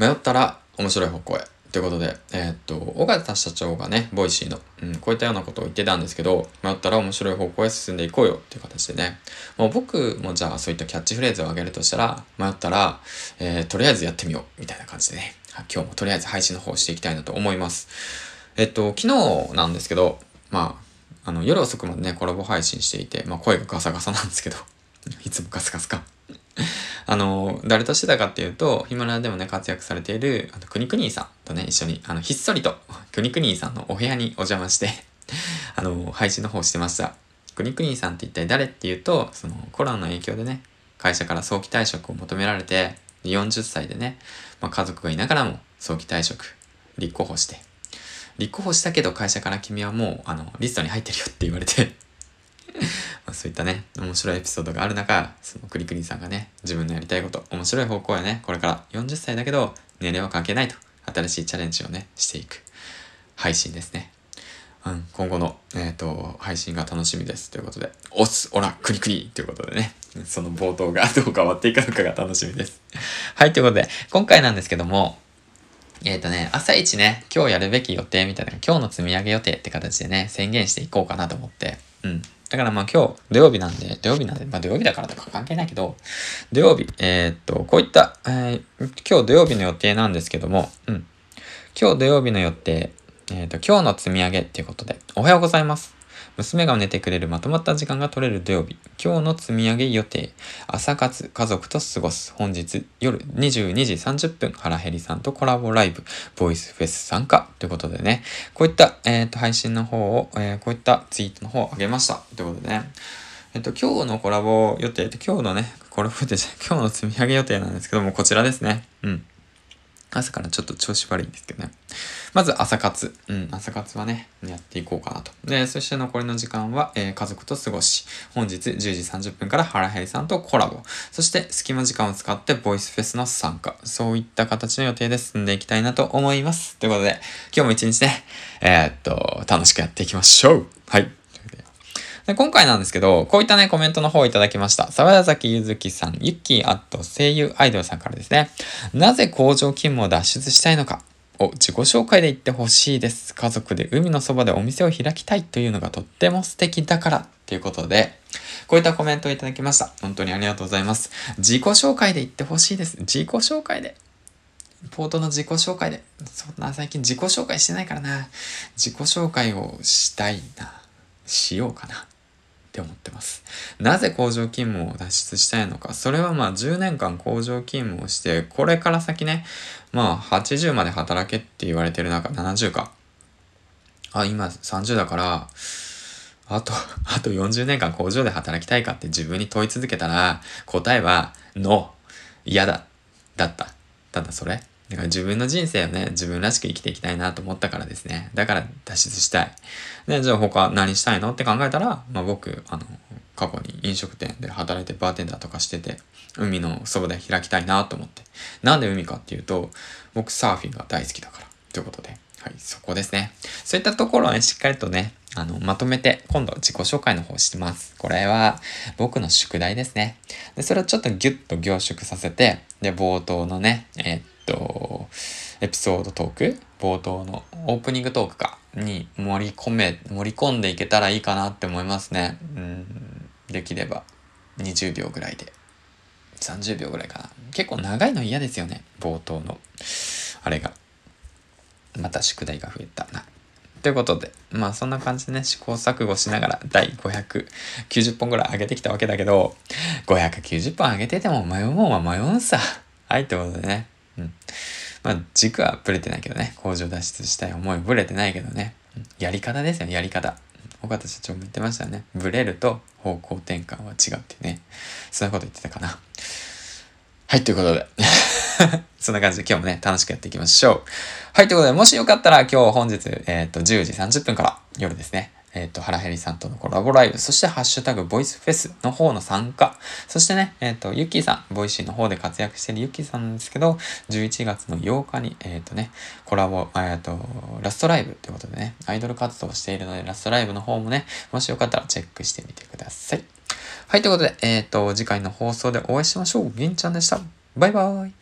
迷ったら面白い方向へ。ということで、えー、っと、尾形社長がね、ボイシーの、うん、こういったようなことを言ってたんですけど、迷ったら面白い方向へ進んでいこうよ。っていう形でね、もう僕もじゃあそういったキャッチフレーズを上げるとしたら、迷ったら、えー、とりあえずやってみよう。みたいな感じでね、今日もとりあえず配信の方していきたいなと思います。えっと、昨日なんですけど、まあ、あの、夜遅くまでね、コラボ配信していて、まあ声がガサガサなんですけど、いつもガサガサか。あの、誰としてたかっていうと、ヒマラヤでもね、活躍されている、あの、くにくにーさんとね、一緒に、あの、ひっそりと、くにくにーさんのお部屋にお邪魔して あの、配信の方してました。くにくにーさんって一体誰っていうと、その、コロナの影響でね、会社から早期退職を求められて、40歳でね、まあ、家族がいながらも早期退職、立候補して、立候補したけど会社から君はもう、あの、リストに入ってるよって言われてそういったね、面白いエピソードがある中、そのクリクリさんがね、自分のやりたいこと、面白い方向へね、これから40歳だけど、年齢は関係ないと、新しいチャレンジをね、していく配信ですね。うん、今後の、えっ、ー、と、配信が楽しみです。ということで、おす、おら、クリクリということでね、その冒頭が どう変わっていくのかが楽しみです。はい、ということで、今回なんですけども、えっ、ー、とね、朝一ね、今日やるべき予定みたいな、今日の積み上げ予定って形でね、宣言していこうかなと思って、うん。だからまあ今日土曜日なんで、土曜日なんで、まあ土曜日だからとか関係ないけど、土曜日、えー、っと、こういった、えー、今日土曜日の予定なんですけども、うん。今日土曜日の予定、えー、っと、今日の積み上げっていうことで、おはようございます。娘が寝てくれるまとまった時間が取れる土曜日。今日の積み上げ予定。朝活、家族と過ごす。本日夜22時30分、原ヘリさんとコラボライブ、ボイスフェス参加。ということでね、こういった、えっ、ー、と、配信の方を、えー、こういったツイートの方を上げました。ということでね、えっと、今日のコラボ予定、今日のね、コラボ予定じゃ、今日の積み上げ予定なんですけども、こちらですね。うん。朝からちょっと調子悪いんですけどね。まず朝活。うん、朝活はね、やっていこうかなと。で、そして残りの時間は、えー、家族と過ごし、本日10時30分から原平さんとコラボ。そして隙間時間を使ってボイスフェスの参加。そういった形の予定で進んでいきたいなと思います。ということで、今日も一日ね、えー、っと、楽しくやっていきましょう。はい。で今回なんですけど、こういったね、コメントの方をいただきました。沢田崎ゆずきさん、ゆっきーあと声優アイドルさんからですね。なぜ工場勤務を脱出したいのかを自己紹介で言ってほしいです。家族で海のそばでお店を開きたいというのがとっても素敵だからということで、こういったコメントをいただきました。本当にありがとうございます。自己紹介で言ってほしいです。自己紹介で。ポートの自己紹介で。そんな最近自己紹介してないからな。自己紹介をしたいな。しようかな。って思ってます。なぜ工場勤務を脱出したいのか。それはまあ10年間工場勤務をして、これから先ね、まあ80まで働けって言われてる中、70か。あ、今30だから、あと、あと40年間工場で働きたいかって自分に問い続けたら、答えは、ノー。嫌だ。だった。ただそれ。だから自分の人生をね、自分らしく生きていきたいなと思ったからですね。だから脱出したい。で、じゃあ他何したいのって考えたら、まあ僕、あの、過去に飲食店で働いてバーテンダーとかしてて、海のそばで開きたいなと思って。なんで海かっていうと、僕サーフィンが大好きだから。ということで。はい、そこですね。そういったところをね、しっかりとね、あの、まとめて、今度自己紹介の方してます。これは、僕の宿題ですね。で、それをちょっとギュッと凝縮させて、で、冒頭のね、えー、と、エピソードトーク？冒頭のオープニングトークか？に盛り込め、盛り込んでいけたらいいかなって思いますね。うん、できれば20秒ぐらいで。30秒ぐらいかな。結構長いの嫌ですよね。冒頭の。あれが。また宿題が増えたな。ということで、まあそんな感じでね、試行錯誤しながら第590本ぐらい上げてきたわけだけど、590本上げてても迷うもんは迷うんさ。はい、ということでね。まあ、軸はブレてないけどね。工場脱出したい思いブレてないけどね。やり方ですよね、やり方。尾形社長も言ってましたよね。ブレると方向転換は違うってね。そんなこと言ってたかな。はい、ということで。そんな感じで今日もね、楽しくやっていきましょう。はい、ということで、もしよかったら今日本日、えっ、ー、と、10時30分から夜ですね、えっ、ー、と、原ヘリさんとのコラボライブ、そしてハッシュタグボイスフェスの方の参加、そしてね、えっ、ー、と、ゆきーさん、ボイシーの方で活躍しているゆきーさんなんですけど、11月の8日に、えっ、ー、とね、コラボ、えっ、と、ラストライブということでね、アイドル活動をしているので、ラストライブの方もね、もしよかったらチェックしてみてください。はい、ということで、えっ、と、次回の放送でお会いしましょう。銀ちゃんでした。バイバーイ。